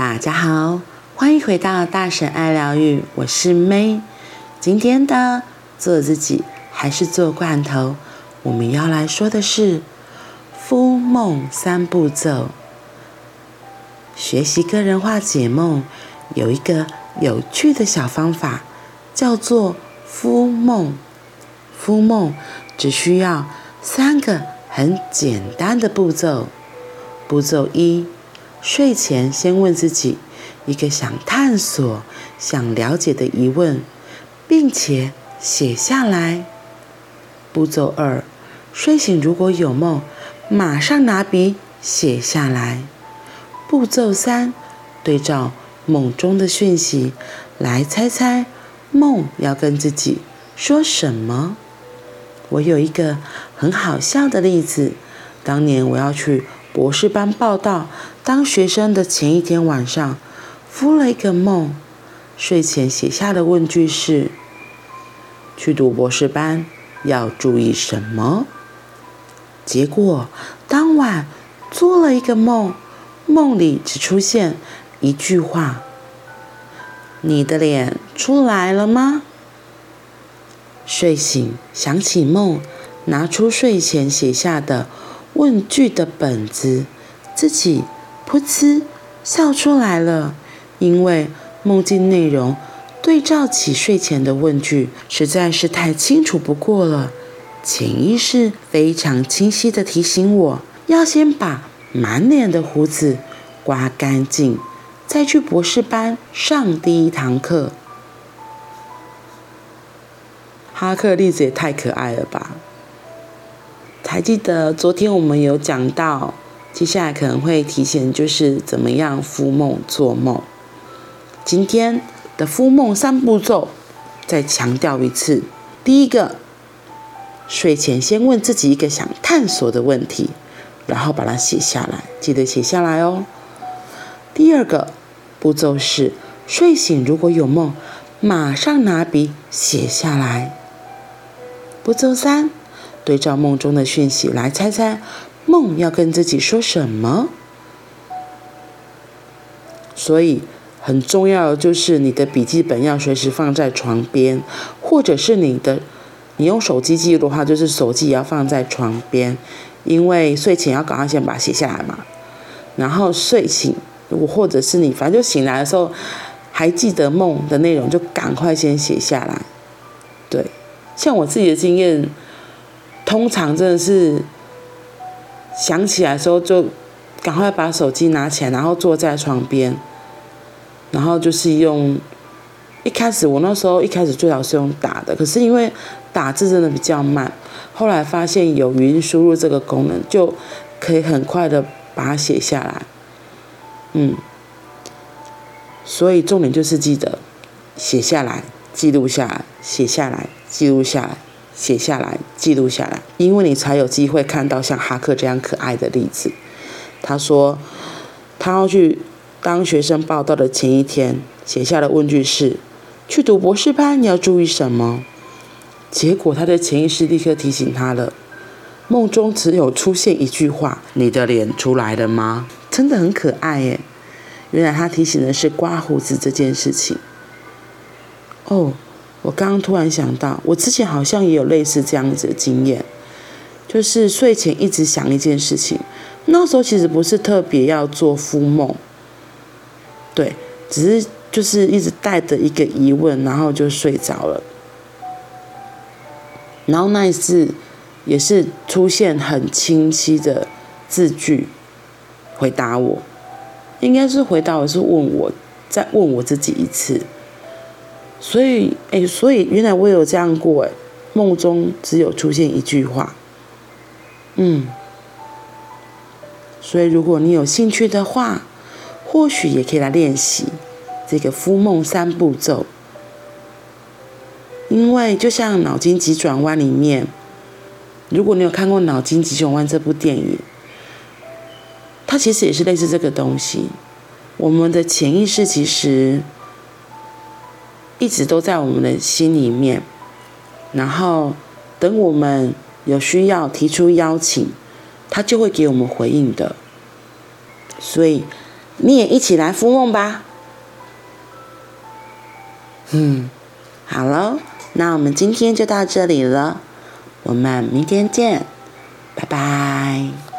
大家好，欢迎回到大婶爱疗愈，我是 May。今天的做自己还是做罐头，我们要来说的是敷梦三步骤。学习个人化解梦有一个有趣的小方法，叫做敷梦。敷梦只需要三个很简单的步骤。步骤一。睡前先问自己一个想探索、想了解的疑问，并且写下来。步骤二，睡醒如果有梦，马上拿笔写下来。步骤三，对照梦中的讯息来猜猜梦要跟自己说什么。我有一个很好笑的例子，当年我要去博士班报道。当学生的前一天晚上，敷了一个梦，睡前写下的问句是：去读博士班要注意什么？结果当晚做了一个梦，梦里只出现一句话：你的脸出来了吗？睡醒想起梦，拿出睡前写下的问句的本子，自己。噗嗤，笑出来了，因为梦境内容对照起睡前的问句，实在是太清楚不过了。潜意识非常清晰的提醒我，要先把满脸的胡子刮干净，再去博士班上第一堂课。哈克的例子也太可爱了吧！还记得昨天我们有讲到。接下来可能会提前就是怎么样敷梦做梦。今天的敷梦三步骤，再强调一次：第一个，睡前先问自己一个想探索的问题，然后把它写下来，记得写下来哦。第二个步骤是睡醒如果有梦，马上拿笔写下来。步骤三，对照梦中的讯息来猜猜。梦要跟自己说什么？所以很重要就是你的笔记本要随时放在床边，或者是你的，你用手机记录的话，就是手机也要放在床边，因为睡前要赶快先把它写下来嘛。然后睡醒，我或者是你反正就醒来的时候还记得梦的内容，就赶快先写下来。对，像我自己的经验，通常真的是。想起来的时候，就赶快把手机拿起来，然后坐在床边，然后就是用。一开始我那时候一开始最好是用打的，可是因为打字真的比较慢，后来发现有语音输入这个功能，就可以很快的把它写下来。嗯，所以重点就是记得写下来，记录下来，写下来，记录下来。写下来，记录下来，因为你才有机会看到像哈克这样可爱的例子。他说，他要去当学生报到的前一天，写下的问句是：去读博士班你要注意什么？结果他的潜意识立刻提醒他了，梦中只有出现一句话：你的脸出来了吗？真的很可爱耶。原来他提醒的是刮胡子这件事情。哦。我刚刚突然想到，我之前好像也有类似这样子的经验，就是睡前一直想一件事情，那时候其实不是特别要做孵梦，对，只是就是一直带着一个疑问，然后就睡着了。然后那一次也是出现很清晰的字句回答我，应该是回答我是问我，再问我自己一次。所以，哎，所以原来我有这样过，哎，梦中只有出现一句话，嗯，所以如果你有兴趣的话，或许也可以来练习这个敷梦三步骤，因为就像脑筋急转弯里面，如果你有看过《脑筋急转弯》这部电影，它其实也是类似这个东西，我们的潜意识其实。一直都在我们的心里面。然后等我们有需要提出邀请他就会给我们回应的。所以你也一起来复梦吧。嗯好了那我们今天就到这里了。我们明天见拜拜。